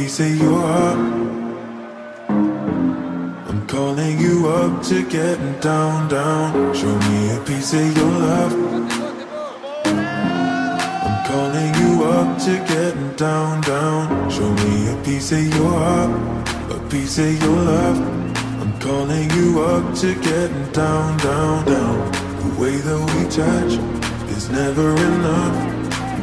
piece of your heart. I'm calling you up to get down, down. Show me a piece of your love. I'm calling you up to get down, down. Show me a piece of your heart, a piece of your love. I'm calling you up to get down, down, down. The way that we touch is never enough.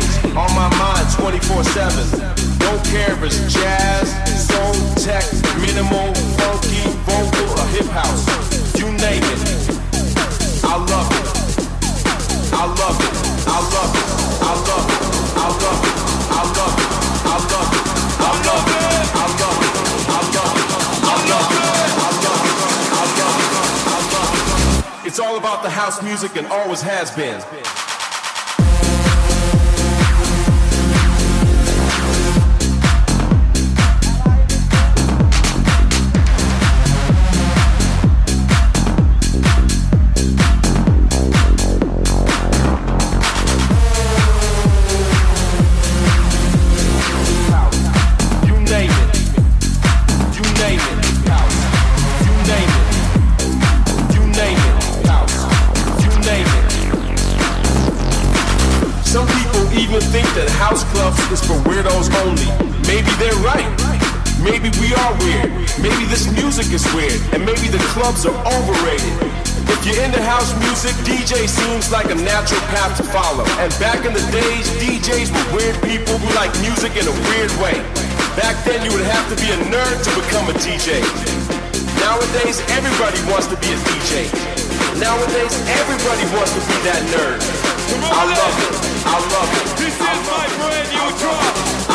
Veins, on my mind 24-7. Don't care if it's jazz, soul, tech, minimal, funky, vocal, or hip house. You name it. I love it. I love it. I love it. I love it. I love it. I love it. I love it. I love it. I love it. I love it. I love it. I love it. I love it. I love it. It's all about the house music and always has been. Only. Maybe they're right. Maybe we are weird. Maybe this music is weird. And maybe the clubs are overrated. If you're into house music, DJ seems like a natural path to follow. And back in the days, DJs were weird people who like music in a weird way. Back then, you would have to be a nerd to become a DJ. Nowadays, everybody wants to be a DJ. Nowadays, everybody wants to be that nerd. I love it. I love it. This is my brand new drop.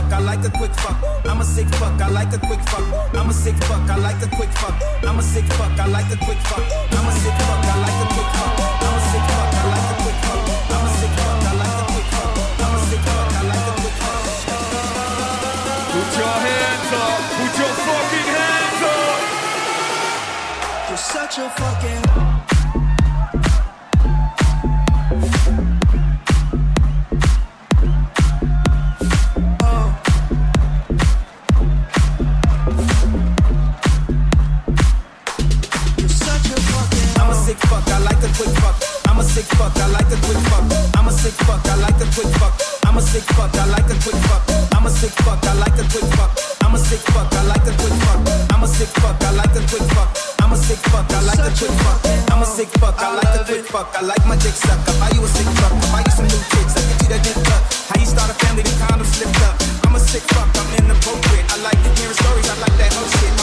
Fuck, I like a quick fuck. I'm a sick fuck, I like a quick fuck. I'm a sick fuck, I like a quick fuck. I'm a sick fuck, I like a quick fuck. I'm a sick fuck, I like a quick fuck. I'm a sick fuck, I like a quick fuck. I'm a sick fuck, I like a quick fuck. I'm a sick fuck, I like a quick fuck. Put your hands up. Put your fucking hands up. You're such a fucking. Sick fuck, I like a quick fuck. I'm a sick fuck, I like a quick fuck. I'm a sick fuck, I like a quick fuck. I'm a sick fuck, I like a quick fuck. I'm a sick fuck, I like a quick fuck. I'm a sick fuck, I like a quick fuck. I like my dick suck. I buy you a sick fuck. I buy you some new kicks. I get you that dick cut. How you start a family, the condom slipped up. I'm a sick fuck, I'm inappropriate. I like hearing stories, I like that whole shit.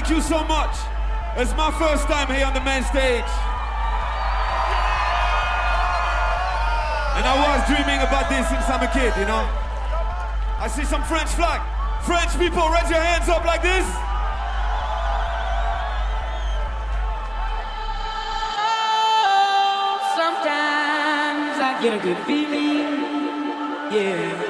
Thank you so much. It's my first time here on the main stage. And I was dreaming about this since I'm a kid, you know. I see some French flag. French people, raise your hands up like this. Sometimes I get a good feeling, yeah.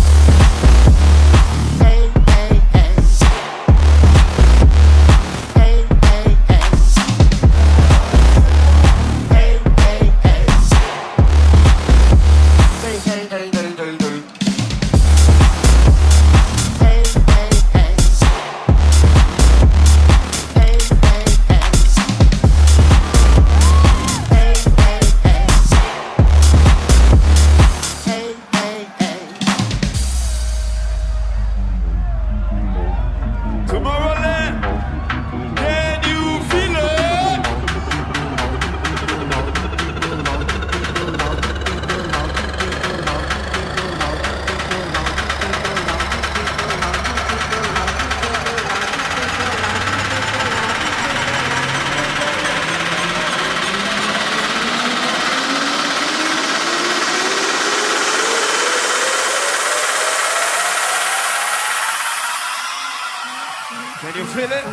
Can you feel it?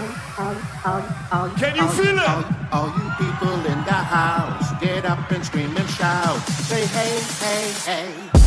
Can you feel it? All you people in the house. Get up and scream and shout. Say hey, hey, hey.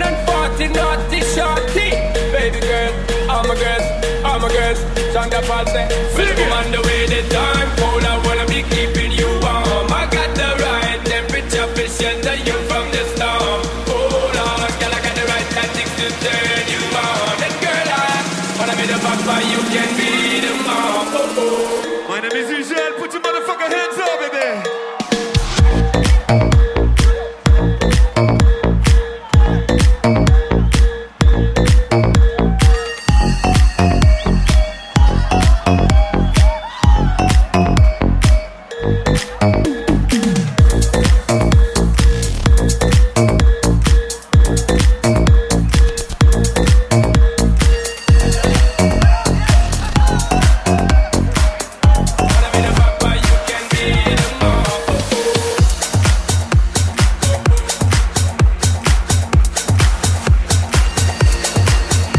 10 naughty shorty. Baby girl, I'm a girl, I'm a my girls, all my girls. Sandra False, welcome on the way the time cold. I wanna be keeping you warm. I got the right temperature, fish, and you from